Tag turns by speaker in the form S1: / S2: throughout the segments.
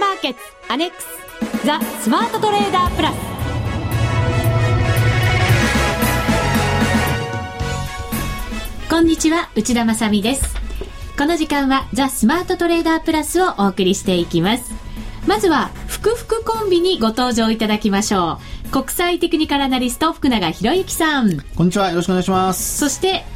S1: マーケッツアネックスザ・スマートトレーダープラス。こんにちは内田まさです。この時間はザ・スマートトレーダープラスをお送りしていきます。まずは福福コンビにご登場いただきましょう。国際テクニカルアナリスト福永博之さん。
S2: こんにちはよろしくお願いします。
S1: そして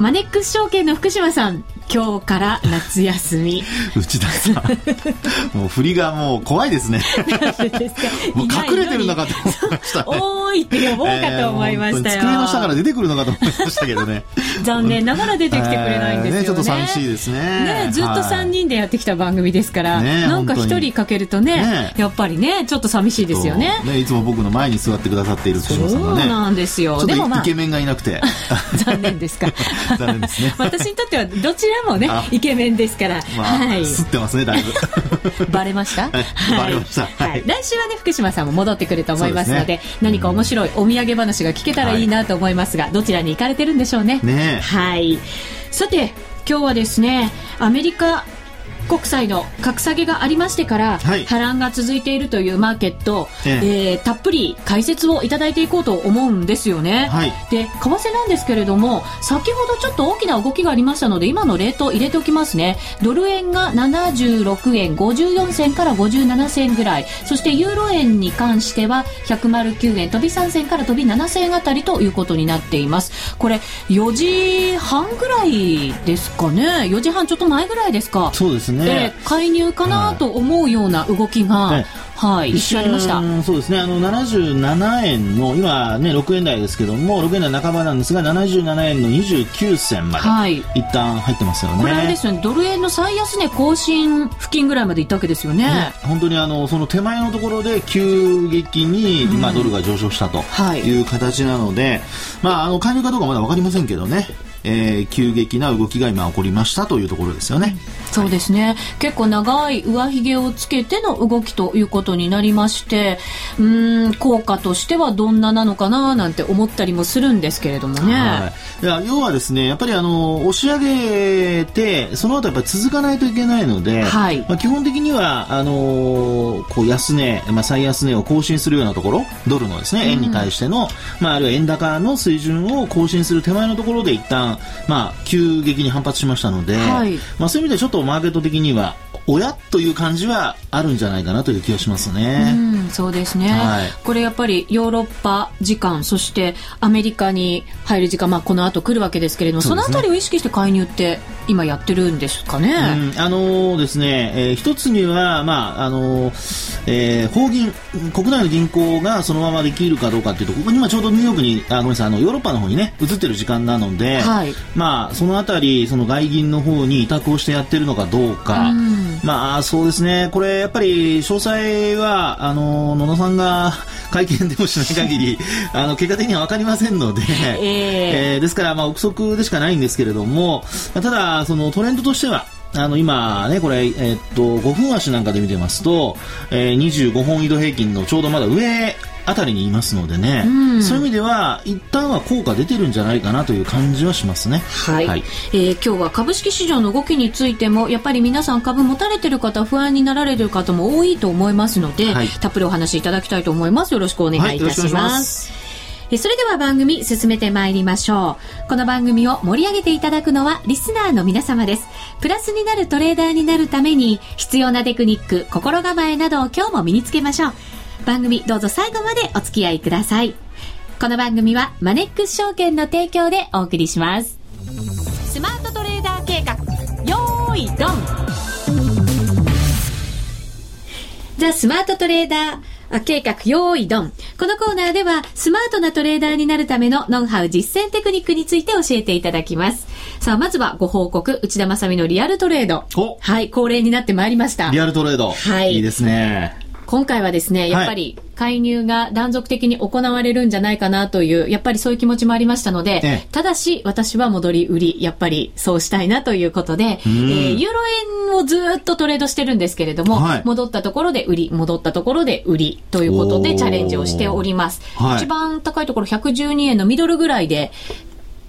S1: マネックス証券の福島さん今日から夏休み。
S2: 内田さん。もう振りがもう怖いですね。もう隠れてるのかと思いました、ね、
S1: 多いって呼ぼうかと思いましたよ、えー、
S2: 机の下から出てくるのかと思いましたけどね。
S1: 残念ながら出てきてくれないんですよね。えー、ね
S2: ちょっと寂しいですね。
S1: ねずっと3人でやってきた番組ですから、ね、なんか1人かけるとね、ね、やっぱりねちょっと寂しいですよね。
S2: ねいつも僕の前に座ってくださっている福島さんがね。
S1: そうなんですよ。
S2: でも、まあ、イケメンがいなくて。
S1: 残念ですか。
S2: 残念ですね。
S1: 私にとってはどちらもねイケメンですから、
S2: まあ、はい、吸ってますねだい
S1: ぶ。バレました、はい、
S2: バレました、
S1: はい、来週はね福島さんも戻ってくると思いますので、ね、何か面白いお土産話が聞けたらいいなと思いますが、どちらに行かれてるんでしょうね。
S2: ね
S1: はい。さて今日はですねアメリカ国債の格下げがありましてから、はい、波乱が続いているというマーケット、ええ。えー、たっぷり解説をいただいていこうと思うんですよね、はい、で為替なんですけれども先ほどちょっと大きな動きがありましたので今のレート入れておきますね。ドル円が76円54銭から57銭ぐらい。そしてユーロ円に関しては109円飛び3銭から飛び7銭あたりということになっています。これ4時半ぐらいですかね。4時半ちょっと前ぐらいですか。
S2: そうですね、
S1: えー、介入かなと思うような動きが、はいはい、一瞬ありました。
S2: そうですね、あの77円の今ね6円台ですけども6円台半ばなんですが77円の29銭まで、はい、一旦入ってますよね。
S1: これあれですよね、ドル円の最安値更新付近ぐらいまでいったわけですよね。ね
S2: 本当にあのその手前のところで急激に今ドルが上昇したという形なので、うんはい、まああの介入かどうかまだわかりませんけどね。えー、急激な動きが今起こりましたというところですよね。
S1: そうですね。結構長い上髭をつけての動きということになりまして、うん、効果としてはどんななのかななんて思ったりもするんですけれどもね。
S2: はい、いや要はですね、やっぱりあの押し上げてその後やっぱり続かないといけないので、はい、まあ基本的にはあのこう安値、まあ最安値を更新するようなところ、ドルのですね円に対しての、うん、まああるいは円高の水準を更新する手前のところで一旦まあ、急激に反発しましたので、はい、まあ、そういう意味でちょっとマーケット的には親という感じはあるんじゃないかなという気がしますね。
S1: うん、そうですね、はい、これやっぱりヨーロッパ時間そしてアメリカに入る時間、まあ、この後来るわけですけれどもそ,、のあたりを意識して介入って今やってるんですかね。
S2: うん、あのー、ですね、えー、一つには、まああのー、えー、法銀国内の銀行がそのままできるかどうかというとここに今ちょうどニューヨークにあごめんなさいあのヨーロッパの方にね移ってる時間なので、はい、まあそのあたりその外銀の方に委託をしてやってるのかどうか。うんまあそうですね、これやっぱり詳細はあの野田さんが会見でもしない限り あの結果的には分かりませんので、えー、えー、ですからまあ憶測でしかないんですけれども、ただそのトレンドとしてはあの今ね、これ、えー、っと、5分足なんかで見てますと、えー、25本移動平均のちょうどまだ上あたりにいますのでね、うん、そういう意味では一旦は効果出てるんじゃないかなという感じはしますね。
S1: はい。はい、えー、今日は株式市場の動きについてもやっぱり皆さん株持たれてる方不安になられる方も多いと思いますので、はい、たっぷりお話しいただきたいと思います。よろしくお願いいたします。はい、それでは番組進めてまいりましょう。この番組を盛り上げていただくのはリスナーの皆様です。プラスになるトレーダーになるために必要なテクニック、心構えなどを今日も身につけましょう。番組どうぞ最後までお付き合いください。この番組はマネックス証券の提供でお送りします。スマートトレーダー計画、よーいドンザ・スマートトレーダー計画用意ドン。このコーナーではスマートなトレーダーになるためのノウハウ実践テクニックについて教えていただきます。さあ、まずはご報告、内田正美のリアルトレード。はい、恒例になってまいりました。
S2: リアルトレード。はい。いいですね。
S1: 今回はですね、やっぱり介入が断続的に行われるんじゃないかなという、やっぱりそういう気持ちもありましたので、ええ、ただし私は戻り売り、やっぱりそうしたいなということで、えー、ユーロ円をずっとトレードしてるんですけれども、はい、戻ったところで売り、戻ったところで売りということでチャレンジをしております。はい、一番高いところ112円のミドルぐらいで、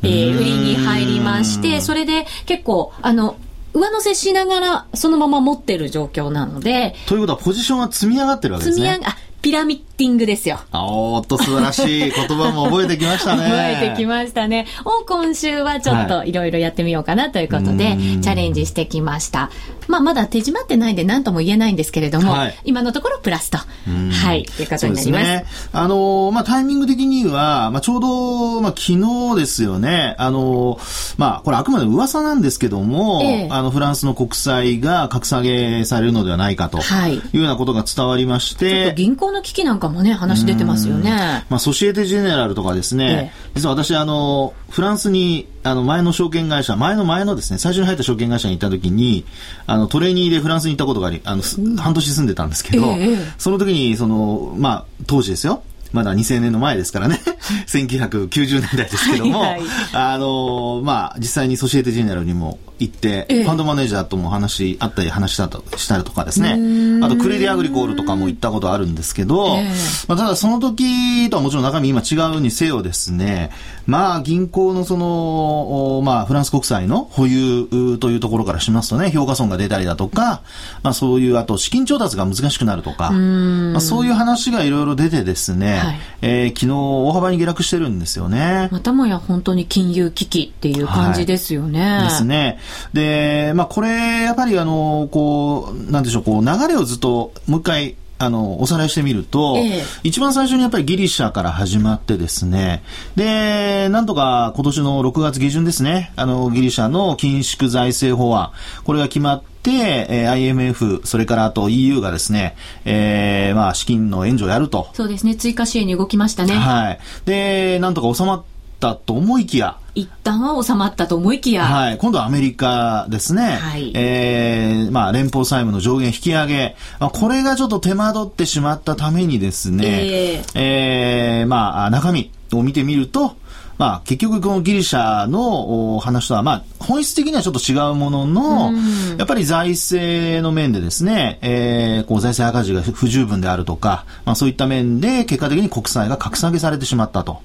S1: えー、売りに入りまして、それで結構、あの、上乗せしながらそのまま持ってる状況なので。
S2: ということはポジションは積み上がってるわけですね。積み上が、
S1: ピラミッティングですよ。
S2: おっと素晴らしい。言葉も覚えてきましたね。
S1: 覚えてきましたね。を今週はちょっとい。ろいろやってみようかなということで、はい、チャレンジしてきました。まあまだ手締まってないんで何とも言えないんですけれども、はい、今のところプラスと、はい、いうことになります。ね、
S2: あのー、まあタイミング的には、まあちょうど、まあ昨日ですよね、あのー、まあこれあくまで噂なんですけども、ええ、あのフランスの国債が格下げされるのではないかと。い。うようなことが伝わりまして、
S1: 銀行の危機なんかもね、話出てますよね。
S2: まあ、ソシエテ・ジェネラルとかですね、ええ、実は私、あの、フランスに、あの、前の証券会社、前の前のですね、最初に入った証券会社に行った時に、あの、トレーニーでフランスに行ったことがあり、あの、半年住んでたんですけど、え、その時に、その、まあ、当時ですよ、まだ2000年の前ですからね。1990年代ですけども、はいはい、あのまあ、実際にソシエテ・ジェネラルにも行って、ええ、ファンドマネージャーとも話、あったり話したとしたりとかですね。あと、クレディ・アグリコールとかも行ったことあるんですけど、え、まあ、ただその時とはもちろん中身今違うにせよですね、まあ、銀行のその、まあ、フランス国債の保有というところからしますとね、評価損が出たりだとか、まあ、そういう、あと、資金調達が難しくなるとか、まあ、そういう話がいろいろ出てですね、はい、えー、昨日大幅に下落してるんですよね。
S1: またもや本当に金融危機っていう感じですよね。は
S2: い、ですね。で、まあ、これ、やっぱりあの、こう、なんでしょう、こう、流れをずっともう一回、あの、おさらいしてみると、ええ、一番最初にやっぱりギリシャから始まってですね、で、なんとか今年の6月下旬ですね、あの、ギリシャの緊縮財政法案、これが決まって、えー、IMF、それからあと EU がですね、えー、まあ、資金の援助をやると。
S1: そうですね、追加支援に動きましたね。
S2: はい。で、なんとか収まったと思いきや、
S1: 一旦は収まったと思いきや。
S2: はい。今度はアメリカですね。はい。えー、まあ、連邦債務の上限引き上げ。まあ、これがちょっと手間取ってしまったためにですね、えー、えー、まあ、中身を見てみると、まあ、結局このギリシャの話とは、まあ、本質的にはちょっと違うものの、やっぱり財政の面でですね、えー、こう財政赤字が不十分であるとか、まあそういった面で結果的に国債が格下げされてしまったと。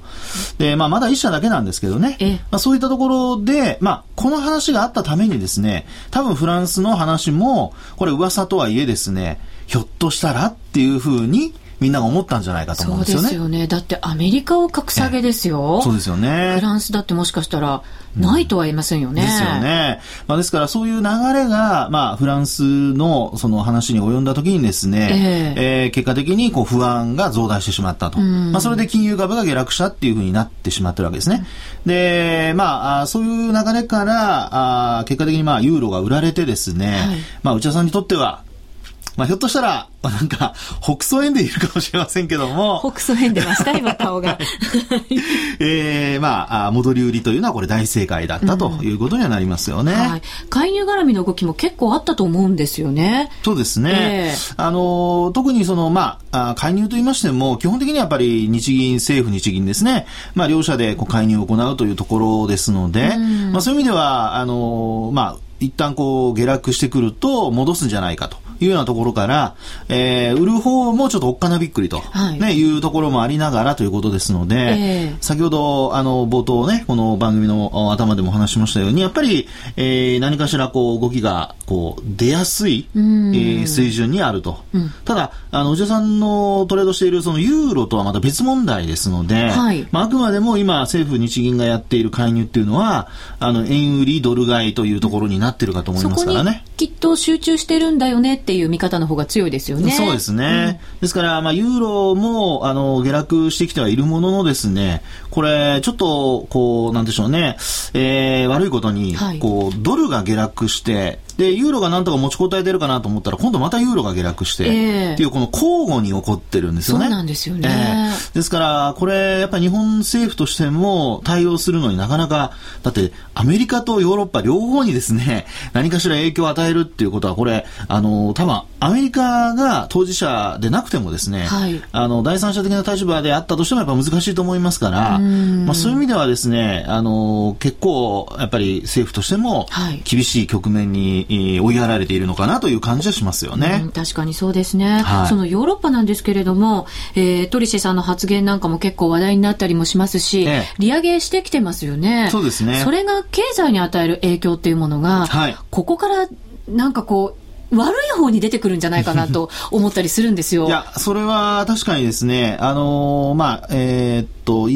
S2: で、まあまだ一社だけなんですけどね、まあそういったところで、まあこの話があったためにですね、多分フランスの話も、これ噂とはいえですね、ひょっとしたらっていうふうに、みんなが思ったんじゃないかと思うんですよね。そうですよね。
S1: だってアメリカを格下げですよ。
S2: そうですよね。
S1: フランスだってもしかしたらないとは言いませんよね。
S2: うん、ですよね。まあですからそういう流れが、まあフランスのその話に及んだ時にですね、えー、えー、結果的にこう不安が増大してしまったと。まあそれで金融株が下落したっていうふうになってしまってるわけですね。で、まあそういう流れから、あ結果的にまあユーロが売られてですね、はい、まあ内田さんにとってはまあ、ひょっとしたら、なんか、北総園でいるかもしれませんけども。
S1: 北総園でました、今、顔が。
S2: え えー、まあ、戻り売りというのはこれ大正解だったということにはなりますよね。うん、はい。
S1: 介入絡みの動きも結構あったと思うんですよね。
S2: そうですね。えー、あの、特にその、まあ、介入と言いましても、基本的にはやっぱり日銀、政府日銀ですね。まあ、両者でこう介入を行うというところですので、うん、まあ、そういう意味では、あの、まあ、一旦こう下落してくると戻すんじゃないかと。いうようなところから、えー、売る方もちょっとおっかなびっくりと、はい、ね、いうところもありながらということですので、えー、先ほど、あの、冒頭ね、この番組の頭でも話しましたように、やっぱり、えー、何かしらこう動きが、こう、出やすい、えー、水準にあると。うん、ただ、あの、おじさんのトレードしているそのユーロとはまた別問題ですので、はい、まあ、あくまでも今、政府日銀がやっている介入っていうのは、あの、円売りドル買いというところになってるかと思いますからね。
S1: きっと集中してるんだよねっていう見方の方が強いですよね。
S2: そうですね。うん、ですから、まあ、ユーロも、あの、下落してきてはいるもののですね、これ、ちょっと、こう、なんでしょうね、えー、悪いことに、はい、こう、ドルが下落して、で、ユーロがなんとか持ちこたえてるかなと思ったら、今度またユーロが下落して、えー、っていう、この交互に起こってるんですよね。
S1: そうなんですよね。
S2: えー、ですから、これ、やっぱり日本政府としても対応するのになかなか、だって、アメリカとヨーロッパ両方にですね、何かしら影響を与えるっていうことは、これ、あの、多分、アメリカが当事者でなくてもですね、はい、あの、第三者的な立場であったとしてもやっぱ難しいと思いますから、まあ、そういう意味ではですね、あの、結構、やっぱり政府としても、厳しい局面に、追いやられているのかなという感じはしますよね。
S1: うん、確かにそうですね、はい、そのヨーロッパなんですけれども、えー、トリシェさんの発言なんかも結構話題になったりもしますし、ええ、利上げしてきてますよね。
S2: そうですね。
S1: それが経済に与える影響っていうものが、はい、ここからなんかこう、悪い方に出てくるんじゃないかなと 思ったりするんですよ。
S2: いや、それは確かにですね、あのー、まあ、えー、っと、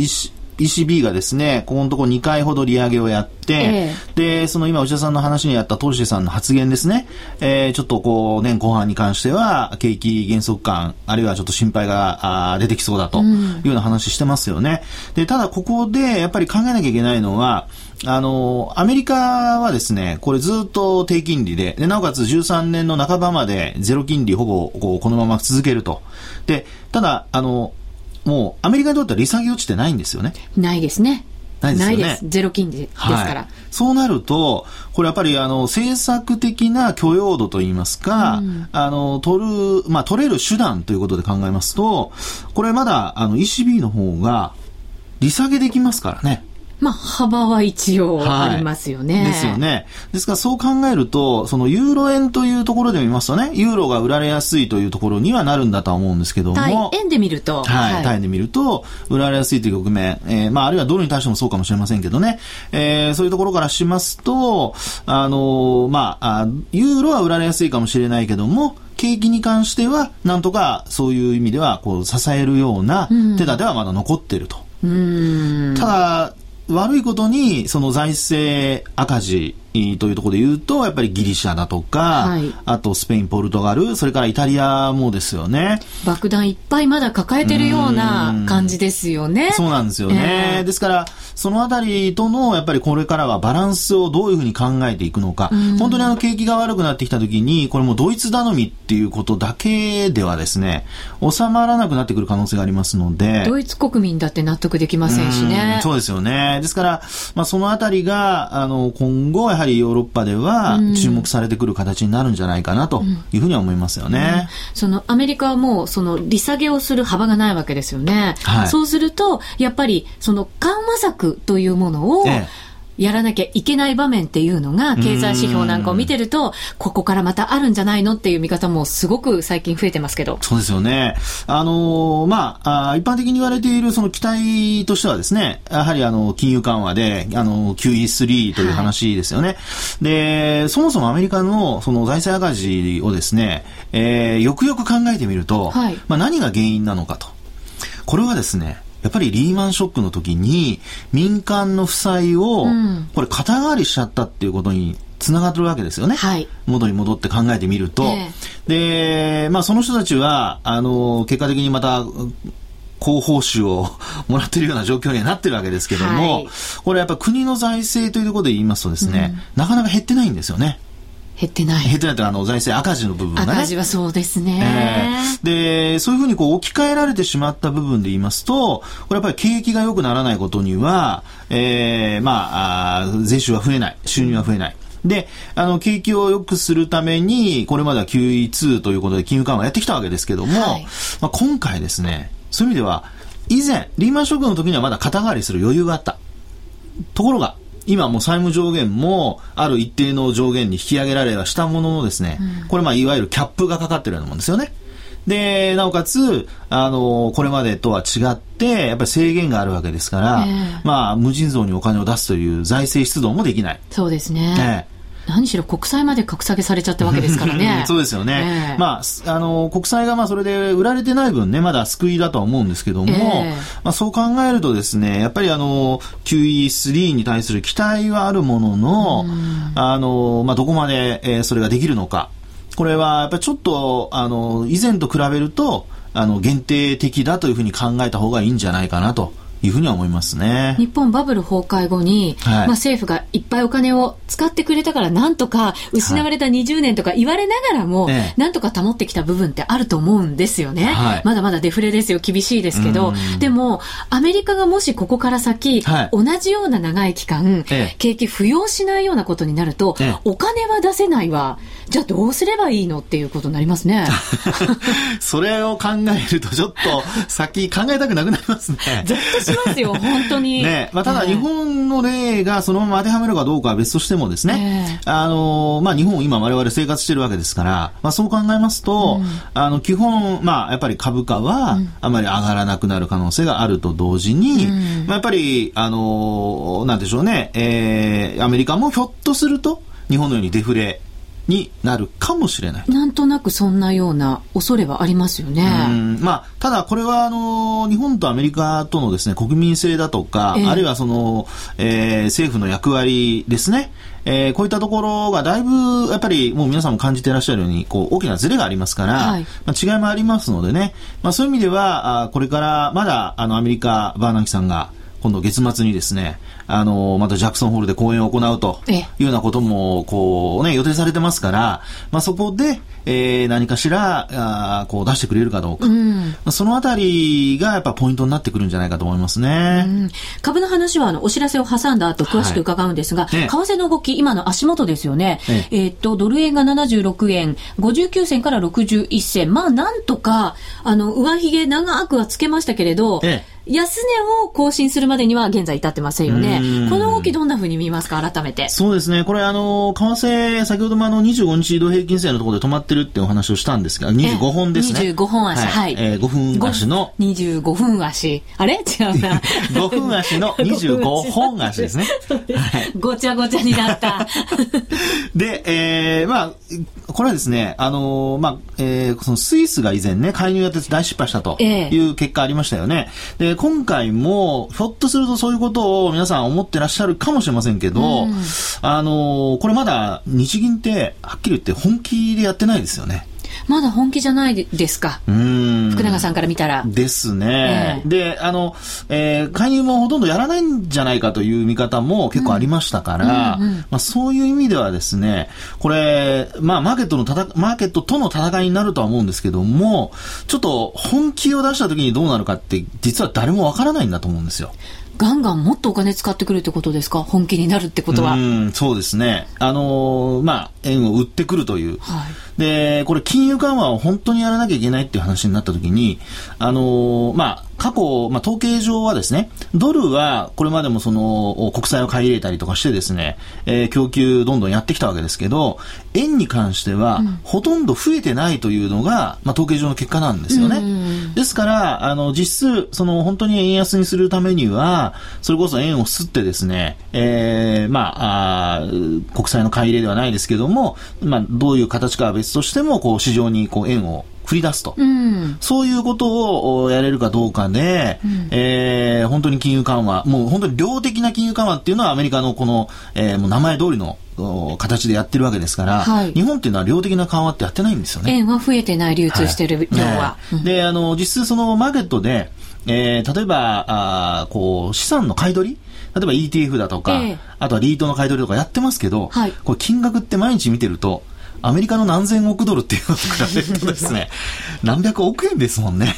S2: ECB がですね、ここのところ2回ほど利上げをやって、えー、で、その今内田さんの話にあったトルシェさんの発言ですね、えー、ちょっとこう、年後半に関しては、景気減速感、あるいはちょっと心配があ出てきそうだというような話してますよね。で、ただここでやっぱり考えなきゃいけないのは、あの、アメリカはですね、これずっと低金利で、で、なおかつ13年の半ばまでゼロ金利ほぼこうこのまま続けると。で、ただ、あの、もうアメリカにとっては利下げ落ちてないんですよね。
S1: ないですね。
S2: ないですよね。
S1: ゼロ金利ですから、はい。
S2: そうなると、これやっぱりあの政策的な許容度といいますか、うん、あの取る、まあ取れる手段ということで考えますと、これまだあの ECB の方が利下げできますからね。
S1: まあ、幅は一応ありますよね、
S2: はい、ですよね。ですからそう考えると、そのユーロ円というところで見ますとね、ユーロが売られやすいというところにはなるんだとは思うんですけども。
S1: 対円で見ると。
S2: はい。はい、対円で見ると、売られやすいという局面、えー、まあ、あるいはドルに対してもそうかもしれませんけどね、えー、そういうところからしますと、あのー、まあ、ユーロは売られやすいかもしれないけども、景気に関しては、なんとかそういう意味では、こう、支えるような手立てはまだ残っていると。
S1: うん、
S2: ただ、悪いことに、その財政赤字というところで言うと、やっぱりギリシャだとか、はい、あとスペイン、ポルトガル、それからイタリアもですよね。
S1: 爆弾いっぱいまだ抱えてるような感じですよね。
S2: そうなんですよね。えー、ですから、そのあたりとの、やっぱりこれからはバランスをどういうふうに考えていくのか。本当にあの景気が悪くなってきたときに、これもドイツ頼みっていうことだけではですね、収まらなくなってくる可能性がありますので。
S1: ドイツ国民だって納得できませんしね。
S2: うそうですよね。ですから、まあそのあたりが、あの、今後、やはりヨーロッパでは注目されてくる形になるんじゃないかなというふうには思いますよね。
S1: うん、そのアメリカはもうその利下げをする幅がないわけですよね。はい、そうすると、やっぱりその緩和策というものを、ええやらなきゃいけない場面っていうのが、経済指標なんかを見てると、ここからまたあるんじゃないのっていう見方もすごく最近増えてますけど。
S2: そうですよね。あのー、まあ、あ一般的に言われているその期待としてはですね、やはりあの、金融緩和で、あの、QE3 という話ですよね。はい、で、そもそもアメリカのその財政赤字をですね、えー、よくよく考えてみると、はい、まあ何が原因なのかと。これはですね、やっぱりリーマンショックの時に民間の負債を、これ肩代わりしちゃったっていうことにつながってるわけですよね。
S1: はい。
S2: 元に戻って考えてみると。えー、で、まあその人たちは、あの、結果的にまた、高報酬を もらっているような状況にはなってるわけですけども、はい、これやっぱ国の財政というところで言いますとですね、うん、なかなか減ってないんですよね。
S1: 減ってない。
S2: 減ってないとあの財政赤字の部分がね。
S1: 赤字はそうですね、
S2: えー、で、そういうふうにこう置き換えられてしまった部分で言いますと、これやっぱり景気が良くならないことには、えー、まああ、税収は増えない、収入は増えない。で、あの、景気を良くするために、これまでは QE2 ということで金融緩和やってきたわけですけども、はい、まあ、今回ですね、そういう意味では、以前、リーマンショックの時にはまだ肩代わりする余裕があった。ところが、今も債務上限もある一定の上限に引き上げられはしたもののですね、うん、これまあいわゆるキャップがかかってるようなもんですよね。で、なおかつ、あの、これまでとは違って、やっぱり制限があるわけですから、えー、まあ、無尽蔵にお金を出すという財政出動もできない。
S1: そうですね。何しろ国債まで格下げされちゃったわけですからね。
S2: そうですよね。えー、まあ、あの、国債がまあそれで売られてない分ね、まだ救いだとは思うんですけども、えー、まあそう考えるとですね、やっぱりあの、QE3 に対する期待はあるものの、あの、まあどこまで、えー、それができるのか。これはやっぱりちょっと、あの、以前と比べると、あの、限定的だというふうに考えた方がいいんじゃないかなと。いうふうには思いますね。
S1: 日本バブル崩壊後に、はい、まあ政府がいっぱいお金を使ってくれたからなんとか失われた20年とか言われながらも、はい、なんとか保ってきた部分ってあると思うんですよね。はい、まだまだデフレですよ、厳しいですけど、でもアメリカがもしここから先、同じような長い期間、景気浮揚しないようなことになると、お金は出せないわ。じゃあどうすればいいのっていうことになりますね。
S2: それを考えるとちょっと先考えたくなくなりますね。
S1: ますよ、本当に。
S2: ね、まあ、ただ日本の例がそのまま当てはめるかどうかは別としてもですね、えー、あの、まあ、日本今我々生活してるわけですから、まあ、そう考えますと、うん、あの、基本、まあ、やっぱり株価はあまり上がらなくなる可能性があると同時に、うん、まあ、やっぱり、あの、なんでしょうね、えー、アメリカもひょっとすると、日本のようにデフレになるかもしれない。
S1: なんとなくそんなような恐れはありますよね。
S2: まあ、ただこれはあの日本とアメリカとのですね国民性だとか、えー、あるいはその、えー、政府の役割ですね。えー、こういったところがだいぶやっぱりもう皆さんも感じていらっしゃるようにこう大きなズレがありますから、はい、まあ、違いもありますのでね、まあ、そういう意味ではあこれからまだあのアメリカバーナンキさんが今度月末にですねあの、またジャクソンホールで講演を行うというようなことも、こうね、予定されてますから、まあ、そこで、えー、何かしら、あこう出してくれるかどうか。うん、そのあたりがやっぱポイントになってくるんじゃないかと思いますね。うん、
S1: 株の話はあのお知らせを挟んだ後詳しく伺うんですが、はいね、為替の動き、今の足元ですよね。ねえー、っと、ドル円が76円、59銭から61銭。まあ、なんとか、あの、上髭長くはつけましたけれど、ええ安値を更新するまでには現在至ってませんよね。この動きどんなふうに見ますか、改めて。
S2: そうですね。これ、あの、為替、先ほどもあの、25日移動平均線のところで止まってるってお話をしたんですが、25本ですね。
S1: 25本足、はい。
S2: えー、5分足の。
S1: 25分足。あれ？違うな。
S2: 5分足の 25本足ですね。
S1: はい、ごちゃごちゃになった。
S2: で、えー、まあ、これはですね、あのー、まあ、えー、そのスイスが以前ね、介入やって大失敗したという結果ありましたよね。で、今回も、ひょっとするとそういうことを皆さん思ってらっしゃるかもしれませんけど、うん、あの、これまだ日銀って、はっきり言って本気でやってないですよね。
S1: まだ本気じゃないですか。福永さんから見たら。
S2: ですね。えー、で、あの、えー、介入もほとんどやらないんじゃないかという見方も結構ありましたから、うんうんうん、まあ、そういう意味ではですね、これ、まあ、マーケットのたマーケットとの戦いになるとは思うんですけども、ちょっと本気を出した時にどうなるかって、実は誰もわからないんだと思うんですよ。
S1: ガンガンもっとお金使ってくるってことですか？本気になるってことは。う
S2: ん、そうですね。あのー、まあ、円を売ってくるという。はい、で、これ金融緩和を本当にやらなきゃいけないっていう話になったときに、あのー、まあ、過去、まあ、統計上はですね、ドルはこれまでもその国債を買い入れたりとかしてですね、えー、供給どんどんやってきたわけですけど、円に関しては、ほとんど増えてないというのが、まあ、統計上の結果なんですよね。ですから、あの、実質、その本当に円安にするためには、それこそ円を吸ってですね、えー、まあ、あ国債の買い入れではないですけども、まあ、どういう形かは別としても、こう、市場にこう円を振り出すと、うん、そういうことをやれるかどうかで、うん、えー、本当に金融緩和、もう本当に量的な金融緩和っていうのはアメリカのこの、えー、もう名前通りの形でやってるわけですから、はい、日本っていうのは量的な緩和ってやってないんですよね。
S1: 円は増えてない、流通してる量は。
S2: はい、で、あの、実質そのマーケットで、えー、例えば、あこう、資産の買い取り例えば ETF だとか、えー、あとはリートの買い取りとかやってますけど、はい、これ金額って毎日見てると、アメリカの何千億ドルっていうのと比べるとですね、何百億円ですもんね。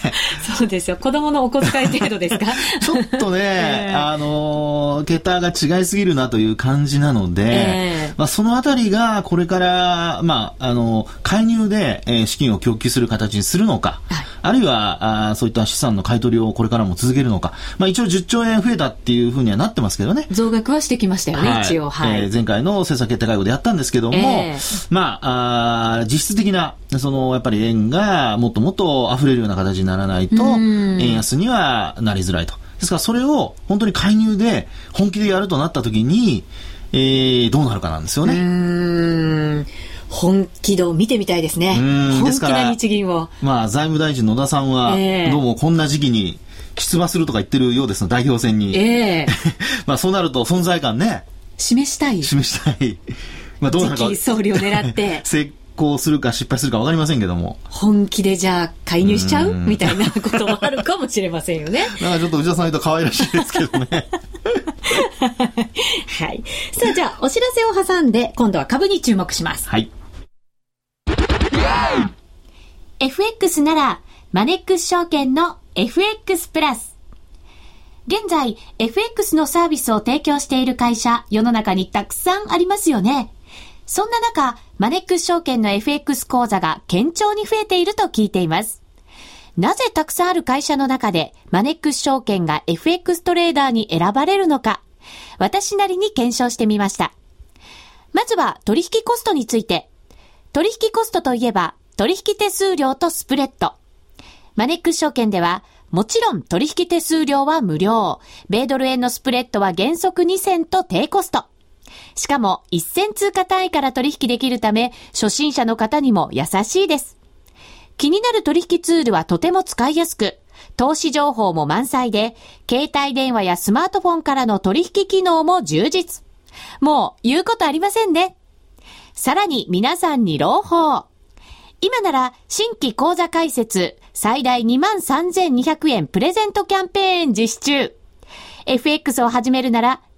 S1: そうですよ。子供のお小遣い程度ですか？
S2: ちょっとね、えー、あの、桁が違いすぎるなという感じなので、えー、まあ、そのあたりがこれから、まあ、あの、介入で、えー、資金を供給する形にするのか、はい、あるいはあ、そういった資産の買い取りをこれからも続けるのか、まあ、一応10兆円増えたっていうふうにはなってますけどね。
S1: 増額はしてきましたよね、はい、一応。はい、え
S2: ー、前回の政策決定会合でやったんですけども、えー、まあ、あ実質的な、その、やっぱり円がもっともっと溢れるような形にならないと、円安にはなりづらいと。ですから、それを本当に介入で本気でやるとなったときに、えー、どうなるかなんですよね。
S1: 本気度見てみたいですね。本気な日銀を。
S2: まあ、財務大臣野田さんは、どうもこんな時期に出馬するとか言ってるようですの、代表選に。えー、まあ、そうなると存在感ね。
S1: 示したい。
S2: 示したい。まあ、どうなるか。
S1: 総理を狙って。
S2: 成功するか失敗するか分かりませんけども。
S1: 本気でじゃあ介入しちゃう？みたいなこともあるかもしれませんよね。
S2: なんかちょっと内田さん言うと可愛らしいですけどね。
S1: はい。さあ、じゃあ、お知らせを挟んで、今度は株に注目します。
S2: はい。
S1: FX なら、マネックス証券の FX プラス。現在、FX のサービスを提供している会社、世の中にたくさんありますよね。そんな中、マネックス証券の FX 講座が堅調に増えていると聞いています。なぜたくさんある会社の中でマネックス証券が FX トレーダーに選ばれるのか、私なりに検証してみました。まずは取引コストについて。取引コストといえば取引手数料とスプレッド。マネックス証券ではもちろん取引手数料は無料。米ドル円のスプレッドは原則2銭と低コスト。しかも1銭通貨単位から取引できるため初心者の方にも優しいです。気になる取引ツールはとても使いやすく、投資情報も満載で、携帯電話やスマートフォンからの取引機能も充実。もう言うことありませんね。さらに皆さんに朗報。今なら新規講座開設最大23,200円プレゼントキャンペーン実施中。FX を始めるなら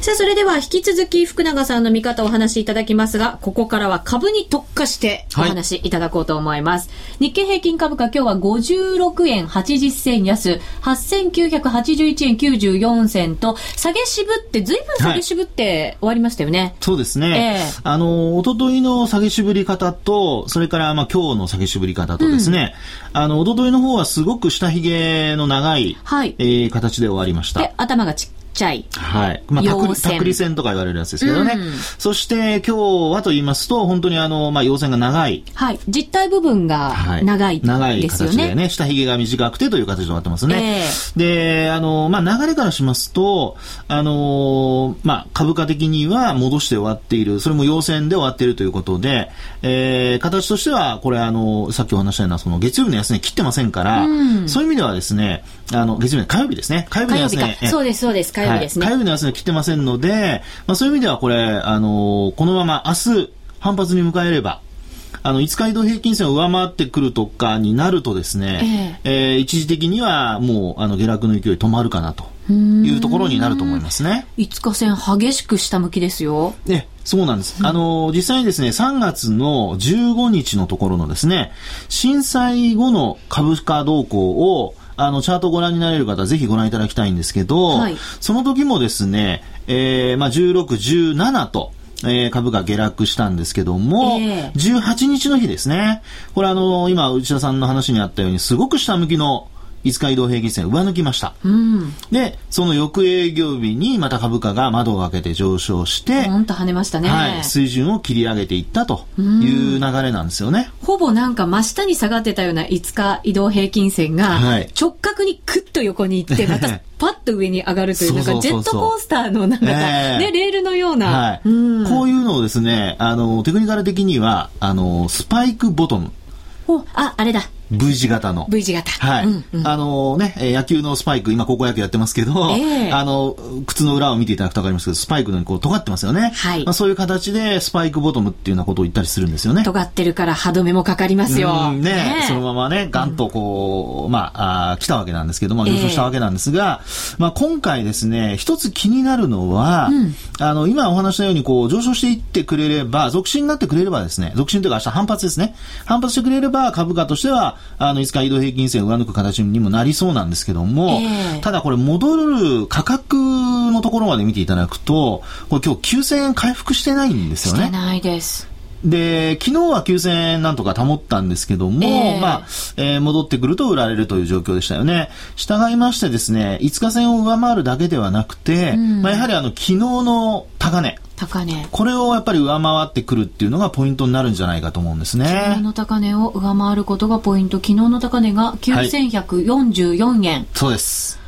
S1: さあ、それでは引き続き福永さんの見方をお話しいただきますが、ここからは株に特化してお話しいただこうと思います。はい、日経平均株価今日は56円80銭安、8981円94銭と、下げ渋って、ずいぶん下げ渋って終わりましたよね。はい、
S2: そうですね。えー、あの、おとといの下げ渋り方と、それからまあ今日の下げ渋り方とですね、うん、あの、おとといの方はすごく下髭の長い、はい、えー、形で終わりました。で、
S1: 頭がちっちゃい。
S2: はい。まあ、たくり線とか言われるやつですけどね。うん、そして今日はと言いますと、本当にあの、まあ、陽線が長い。
S1: はい。実体部分が長い、ねはい、長い形
S2: でね、下髭が短くてという形となってますね。えー、で、あの、まあ、流れからしますと、あの、まあ、株価的には戻して終わっている。それも陽線で終わっているということで、えー、形としては、これあの、さっきお話したような、その月曜日の安値切ってませんから、うん、そういう意味ではですね、あの、月曜日、火曜日ですね。火曜日の安値。
S1: そうです、そうです。火曜日ですね。
S2: 火曜日の安値切ってませんので、まあそういう意味ではこれ、あの、このまま明日、反発に迎えれば、あの、5日移動平均線を上回ってくるとかになるとですね、えー、えー、一時的にはもう、あの、下落の勢い止まるかなと。いうところになると思いますね。
S1: 5日線激しく下向きですよ。
S2: ね、そうなんです。あの、実際にですね、3月の15日のところのですね、震災後の株価動向をあの、チャートをご覧になれる方はぜひご覧いただきたいんですけど、はい、その時もですね、えー、まあ、16、17と、えー、株が下落したんですけども、えー、18日の日ですね。これあの、今、内田さんの話にあったように、すごく下向きの5日移動平均線上抜きました。うん、で、その翌営業日にまた株価が窓を開けて上昇して、
S1: ほんと跳ねましたね。
S2: はい、水準を切り上げていったという流れなんですよね。
S1: ほぼなんか真下に下がってたような5日移動平均線が、直角にクッと横に行って、また パッと上に上がるという、なんかジェットコースターのなんか、ね、レールのような、はい、
S2: うん、こういうのをですね、あの、テクニカル的には、あの、スパイクボトム。
S1: お、あ、あれだ。
S2: V 字型の。
S1: V 字型。
S2: はい。うんうん、あのね、野球のスパイク、今高校野球やってますけど、えー、あの、靴の裏を見ていただくとわかりますけど、スパイクのこう尖ってますよね。はい。まあ、そういう形でスパイクボトムっていうようなことを言ったりするんですよね。
S1: 尖ってるから歯止めもかかりますよ。
S2: ねねそのままね、ガンとこう、うん、まあ、あ来たわけなんですけども、優勝したわけなんですが、えー、まあ今回ですね、一つ気になるのは、うん、あの、今お話したようにこう、上昇していってくれれば、続伸になってくれればですね、続伸というか明日反発ですね。反発してくれれば株価としては、あの、5日移動平均線を上抜く形にもなりそうなんですけども、えー、ただこれ戻る価格のところまで見ていただくと、これ今日9000円回復してないんですよね。
S1: してないです。
S2: で、昨日は9000円なんとか保ったんですけども、えー、まあ、えー、戻ってくると売られるという状況でしたよね。従いましてですね、5日線を上回るだけではなくて、うん、まあ、やはりあの、昨日の高値、
S1: 高値。
S2: これをやっぱり上回ってくるっていうのがポイントになるんじゃないかと思うんですね。
S1: 昨日の高値を上回ることがポイント。昨日の高値が9144円。
S2: はい、そうです。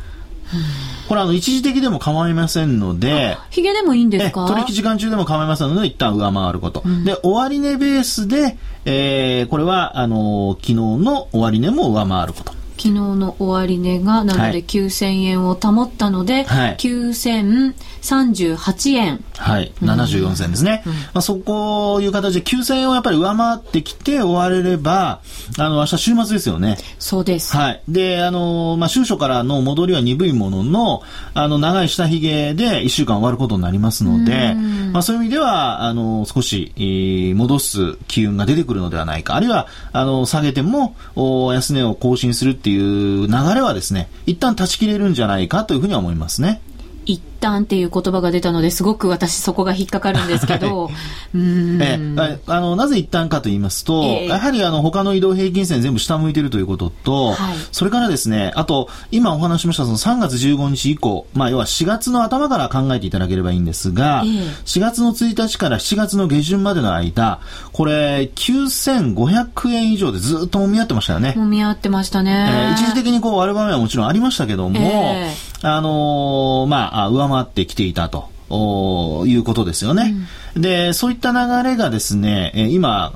S2: これあの一時的でも構いませんので、
S1: ヒゲでもいいんですか？
S2: 取引時間中でも構いませんので、一旦上回ること。うん、で、終値ベースで、えー、これは、あのー、昨日の終値も上回ること。
S1: 昨日の終値がなので9000円を保ったので、はい、9038円。
S2: はい、74銭ですね、うん、まあ、そこいう形で9000円をやっぱり上回ってきて終われればあの明日週末ですよね。
S1: そうです。
S2: はい。であの、まあ、週初からの戻りは鈍いもののあの長い下髭で1週間終わることになりますので、まあ、そういう意味ではあの少し、えー、戻す機運が出てくるのではないか。あるいはあの下げてもお安値を更新するっていういう流れはですね一旦断ち切れるんじゃないかというふうには思いますね。
S1: 一旦っていう言葉が出たのですごく私そこが引っかかるんですけど、
S2: えあのなぜ一旦かと言いますと、えー、やはりあの他の移動平均線全部下向いてるということと、はい、それからですね、あと今お話しましたその3月15日以降、まあ要は4月の頭から考えていただければいいんですが、えー、4月の1日から7月の下旬までの間、これ9500円以上でずっともみ合ってましたよね。
S1: もみ合ってましたね。
S2: えー、一時的にこう割る場面はもちろんありましたけども、えー、あのー、まあ上回ってきていたと。いうことですよね、うん、でそういった流れがですね今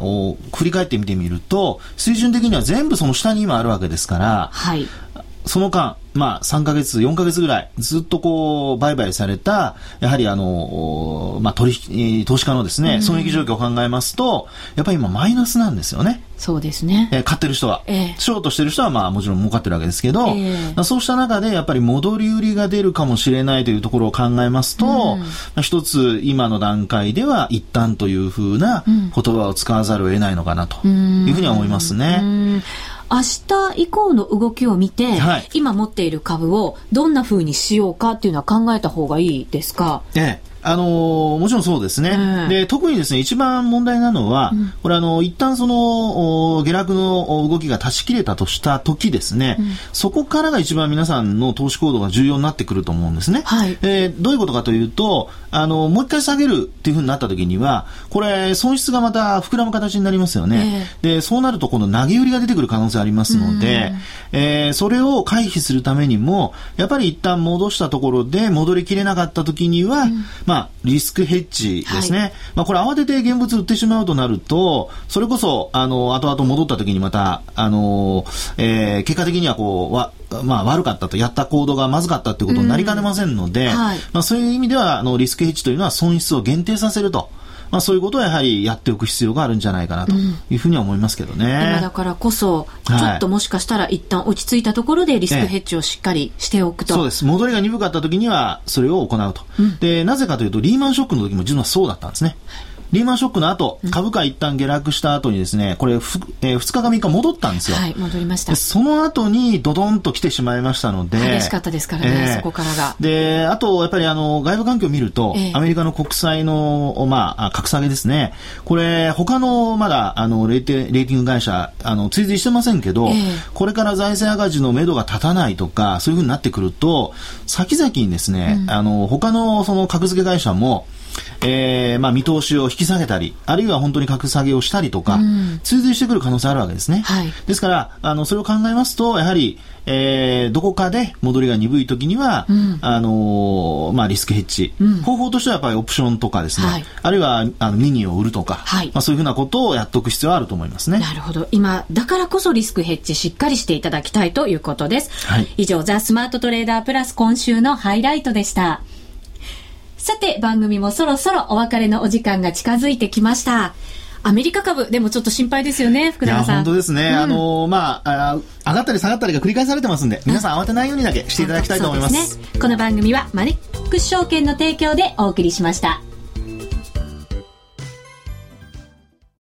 S2: 振り返ってみてみると水準的には全部その下に今あるわけですから、はい、その間まあ、3ヶ月、4ヶ月ぐらい、ずっとこう、売買された、やはりあの、まあ、取引、投資家のですね、損益状況を考えますと、やっぱり今マイナスなんですよね。
S1: そうですね。
S2: えー、買ってる人は。えー、ショートしてる人は、まあ、もちろん儲かってるわけですけど、えー、そうした中で、やっぱり戻り売りが出るかもしれないというところを考えますと、うん、一つ、今の段階では、一旦というふうな言葉を使わざるを得ないのかなというふうには思いますね。うん。
S1: 明日以降の動きを見て、はい、今持っている株をどんなふうにしようかっていうのは考えた方がいいですか？
S2: ええあのもちろんそうですね、うん、で特にですね一番問題なのは、うん、これあの一旦その下落の動きが断ち切れたとした時ですね、うん、そこからが一番皆さんの投資行動が重要になってくると思うんですね。はい、えー、どういうことかというとあのもう一回下げるっていうふうになった時にはこれ損失がまた膨らむ形になりますよね。えー、でそうなるとこの投げ売りが出てくる可能性ありますので、えー、それを回避するためにもやっぱり一旦戻したところで戻りきれなかった時には、まあまあ、リスクヘッジですね。はい、まあ、これ慌てて現物売ってしまうとなると、それこそ、あの、後々戻った時にまた、あの、えー、結果的にはこう、わ、まあ、悪かったと、やった行動がまずかったということになりかねませんので、はい、まあ、そういう意味では、あの、リスクヘッジというのは損失を限定させると。まあ、そういうことをやはりやっておく必要があるんじゃないかなというふうには思いますけどね。うん、
S1: 今だからこそ、ちょっともしかしたら一旦落ち着いたところでリスクヘッジをしっかりしておくと。
S2: そうです。戻りが鈍かった時にはそれを行うと。うん、で、なぜかというとリーマンショックの時も実はそうだったんですね。リーマンショックの後、株価一旦下落した後にですね、これふ、えー、2日か3日戻ったんですよ。
S1: はい、戻りました。
S2: その後にドドンと来てしまいましたので。
S1: 激しかったですからね、えー、そこからが。
S2: で、あと、やっぱりあの、外部環境を見ると、えー、アメリカの国債の、まあ、格下げですね。これ、他の、まだ、あの、レーテ、レーティング会社、あの、追随してませんけど、えー、これから財政赤字の目処が立たないとか、そういうふうになってくると、先々にですね、うん、あの、他のその格付け会社も、えー、まあ見通しを引き下げたり、あるいは本当に格下げをしたりとか、うん、追随してくる可能性あるわけですね。はい、ですから、あの、それを考えますと、やはり、えー、どこかで戻りが鈍い時には、うん、あのー、まあ、リスクヘッジ、うん、方法としてはやっぱりオプションとかですね、はい、あるいはあのミニを売るとか、はい、まあ、そういうふうなことをやっておく必要はあると思いますね。
S1: なるほど。今、だからこそリスクヘッジしっかりしていただきたいということです。はい、以上、ザ・スマートトレーダープラス今週のハイライトでした。さて、番組もそろそろお別れのお時間が近づいてきました。アメリカ株、でもちょっと心配ですよね、福永さん。
S2: 本当ですね。うん、あの、まあ上がったり下がったりが繰り返されてますんで、皆さん慌てないようにだけしていただきたいと思います。すね、
S1: この番組はマネックス証券の提供でお送りしました。